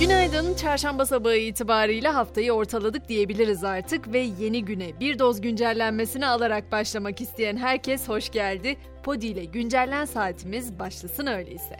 Günaydın. Çarşamba sabahı itibariyle haftayı ortaladık diyebiliriz artık ve yeni güne bir doz güncellenmesini alarak başlamak isteyen herkes hoş geldi. Podi ile güncellen saatimiz başlasın öyleyse.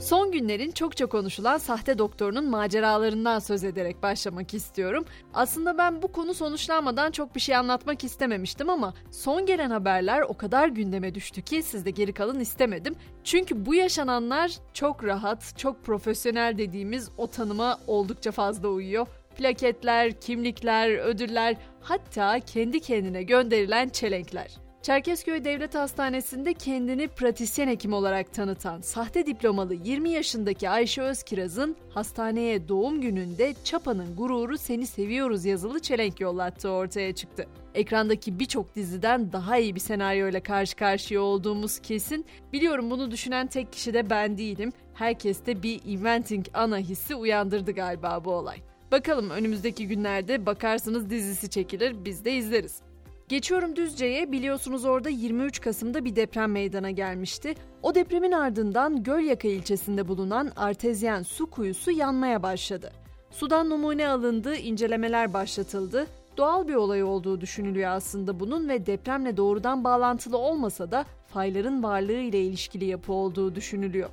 Son günlerin çokça konuşulan sahte doktorunun maceralarından söz ederek başlamak istiyorum. Aslında ben bu konu sonuçlanmadan çok bir şey anlatmak istememiştim ama son gelen haberler o kadar gündeme düştü ki siz de geri kalın istemedim. Çünkü bu yaşananlar çok rahat, çok profesyonel dediğimiz o tanıma oldukça fazla uyuyor plaketler, kimlikler, ödüller, hatta kendi kendine gönderilen çelenkler. Çerkezköy Devlet Hastanesi'nde kendini pratisyen hekim olarak tanıtan sahte diplomalı 20 yaşındaki Ayşe Özkiraz'ın hastaneye doğum gününde Çapa'nın gururu seni seviyoruz yazılı çelenk yollattığı ortaya çıktı. Ekrandaki birçok diziden daha iyi bir senaryoyla karşı karşıya olduğumuz kesin. Biliyorum bunu düşünen tek kişi de ben değilim. Herkeste bir inventing ana hissi uyandırdı galiba bu olay. Bakalım önümüzdeki günlerde bakarsınız dizisi çekilir biz de izleriz. Geçiyorum Düzce'ye. Biliyorsunuz orada 23 Kasım'da bir deprem meydana gelmişti. O depremin ardından Gölyaka ilçesinde bulunan artezyen su kuyusu yanmaya başladı. Sudan numune alındı, incelemeler başlatıldı. Doğal bir olay olduğu düşünülüyor aslında bunun ve depremle doğrudan bağlantılı olmasa da fayların varlığı ile ilişkili yapı olduğu düşünülüyor.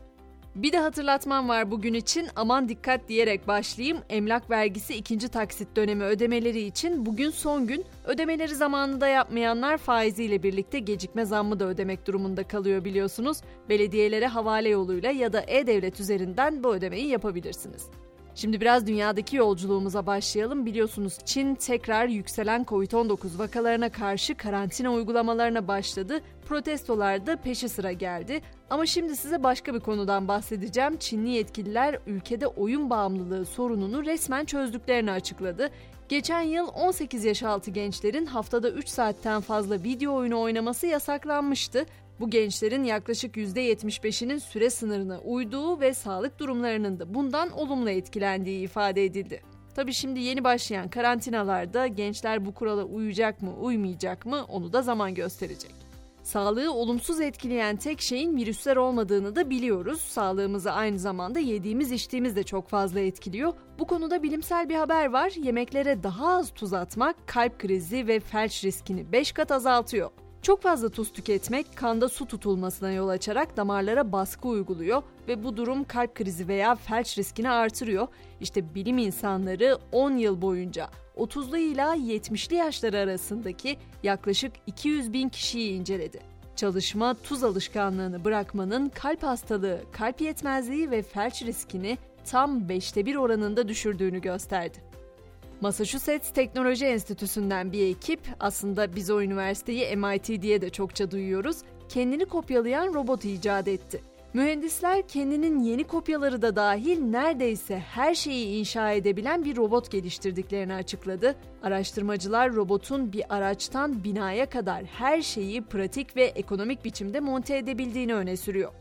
Bir de hatırlatmam var bugün için aman dikkat diyerek başlayayım. Emlak vergisi ikinci taksit dönemi ödemeleri için bugün son gün. Ödemeleri zamanında yapmayanlar faiziyle birlikte gecikme zammı da ödemek durumunda kalıyor biliyorsunuz. Belediyelere havale yoluyla ya da e-devlet üzerinden bu ödemeyi yapabilirsiniz. Şimdi biraz dünyadaki yolculuğumuza başlayalım. Biliyorsunuz Çin tekrar yükselen Covid-19 vakalarına karşı karantina uygulamalarına başladı. Protestolar da peşi sıra geldi. Ama şimdi size başka bir konudan bahsedeceğim. Çinli yetkililer ülkede oyun bağımlılığı sorununu resmen çözdüklerini açıkladı. Geçen yıl 18 yaş altı gençlerin haftada 3 saatten fazla video oyunu oynaması yasaklanmıştı. Bu gençlerin yaklaşık %75'inin süre sınırına uyduğu ve sağlık durumlarının da bundan olumlu etkilendiği ifade edildi. Tabi şimdi yeni başlayan karantinalarda gençler bu kurala uyacak mı uymayacak mı onu da zaman gösterecek. Sağlığı olumsuz etkileyen tek şeyin virüsler olmadığını da biliyoruz. Sağlığımızı aynı zamanda yediğimiz içtiğimiz de çok fazla etkiliyor. Bu konuda bilimsel bir haber var. Yemeklere daha az tuz atmak kalp krizi ve felç riskini 5 kat azaltıyor. Çok fazla tuz tüketmek kanda su tutulmasına yol açarak damarlara baskı uyguluyor ve bu durum kalp krizi veya felç riskini artırıyor. İşte bilim insanları 10 yıl boyunca 30'lu ila 70'li yaşlar arasındaki yaklaşık 200 bin kişiyi inceledi. Çalışma tuz alışkanlığını bırakmanın kalp hastalığı, kalp yetmezliği ve felç riskini tam 5'te 1 oranında düşürdüğünü gösterdi. Massachusetts Teknoloji Enstitüsü'nden bir ekip, aslında biz o üniversiteyi MIT diye de çokça duyuyoruz, kendini kopyalayan robot icat etti. Mühendisler kendinin yeni kopyaları da dahil neredeyse her şeyi inşa edebilen bir robot geliştirdiklerini açıkladı. Araştırmacılar robotun bir araçtan binaya kadar her şeyi pratik ve ekonomik biçimde monte edebildiğini öne sürüyor.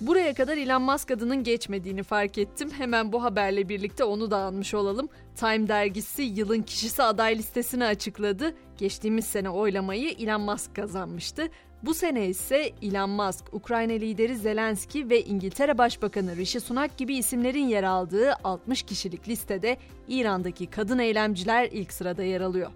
Buraya kadar Elon Musk adının geçmediğini fark ettim. Hemen bu haberle birlikte onu da almış olalım. Time dergisi yılın kişisi aday listesini açıkladı. Geçtiğimiz sene oylamayı Elon Musk kazanmıştı. Bu sene ise Elon Musk, Ukrayna lideri Zelenski ve İngiltere Başbakanı Rishi Sunak gibi isimlerin yer aldığı 60 kişilik listede İran'daki kadın eylemciler ilk sırada yer alıyor.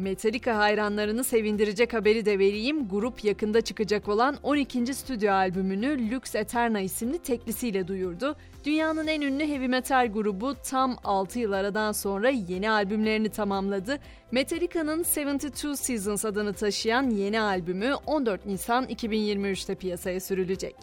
Metallica hayranlarını sevindirecek haberi de vereyim. Grup yakında çıkacak olan 12. stüdyo albümünü Lux Eterna isimli teklisiyle duyurdu. Dünyanın en ünlü heavy metal grubu tam 6 yıl aradan sonra yeni albümlerini tamamladı. Metallica'nın 72 Seasons adını taşıyan yeni albümü 14 Nisan 2023'te piyasaya sürülecek.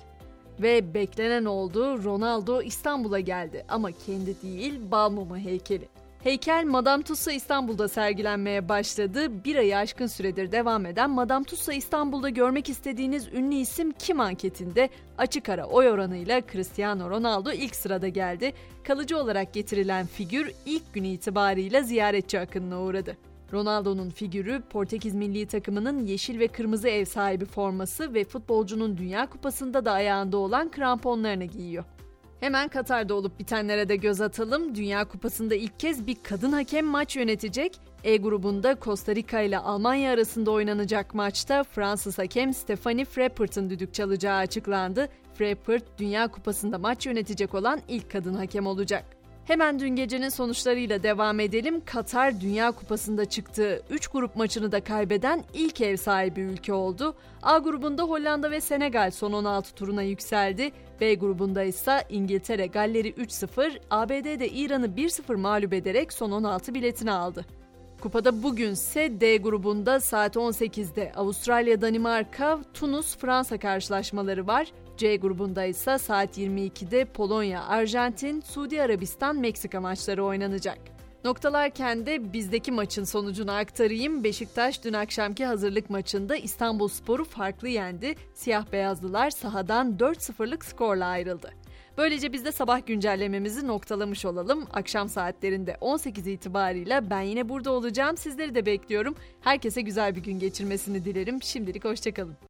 Ve beklenen oldu Ronaldo İstanbul'a geldi ama kendi değil Balmumu heykeli. Heykel Madame Tussa İstanbul'da sergilenmeye başladı. Bir ayı aşkın süredir devam eden Madame Tussa İstanbul'da görmek istediğiniz ünlü isim kim anketinde açık ara oy oranıyla Cristiano Ronaldo ilk sırada geldi. Kalıcı olarak getirilen figür ilk günü itibarıyla ziyaretçi akınına uğradı. Ronaldo'nun figürü Portekiz milli takımının yeşil ve kırmızı ev sahibi forması ve futbolcunun Dünya Kupası'nda da ayağında olan kramponlarını giyiyor. Hemen Katar'da olup bitenlere de göz atalım. Dünya Kupası'nda ilk kez bir kadın hakem maç yönetecek. E grubunda Costa Rica ile Almanya arasında oynanacak maçta Fransız hakem Stephanie Frappert'ın düdük çalacağı açıklandı. Steph Rappert Dünya Kupası'nda maç yönetecek olan ilk kadın hakem olacak. Hemen dün gecenin sonuçlarıyla devam edelim. Katar Dünya Kupası'nda çıktığı 3 grup maçını da kaybeden ilk ev sahibi ülke oldu. A grubunda Hollanda ve Senegal son 16 turuna yükseldi. B grubunda ise İngiltere Galler'i 3-0, ABD de İran'ı 1-0 mağlup ederek son 16 biletini aldı. Kupada bugünse D grubunda saat 18'de Avustralya, Danimarka, Tunus, Fransa karşılaşmaları var. C grubunda ise saat 22'de Polonya, Arjantin, Suudi Arabistan, Meksika maçları oynanacak. Noktalarken de bizdeki maçın sonucunu aktarayım. Beşiktaş dün akşamki hazırlık maçında İstanbul Sporu farklı yendi. Siyah beyazlılar sahadan 4-0'lık skorla ayrıldı. Böylece biz de sabah güncellememizi noktalamış olalım. Akşam saatlerinde 18 itibariyle ben yine burada olacağım. Sizleri de bekliyorum. Herkese güzel bir gün geçirmesini dilerim. Şimdilik hoşçakalın.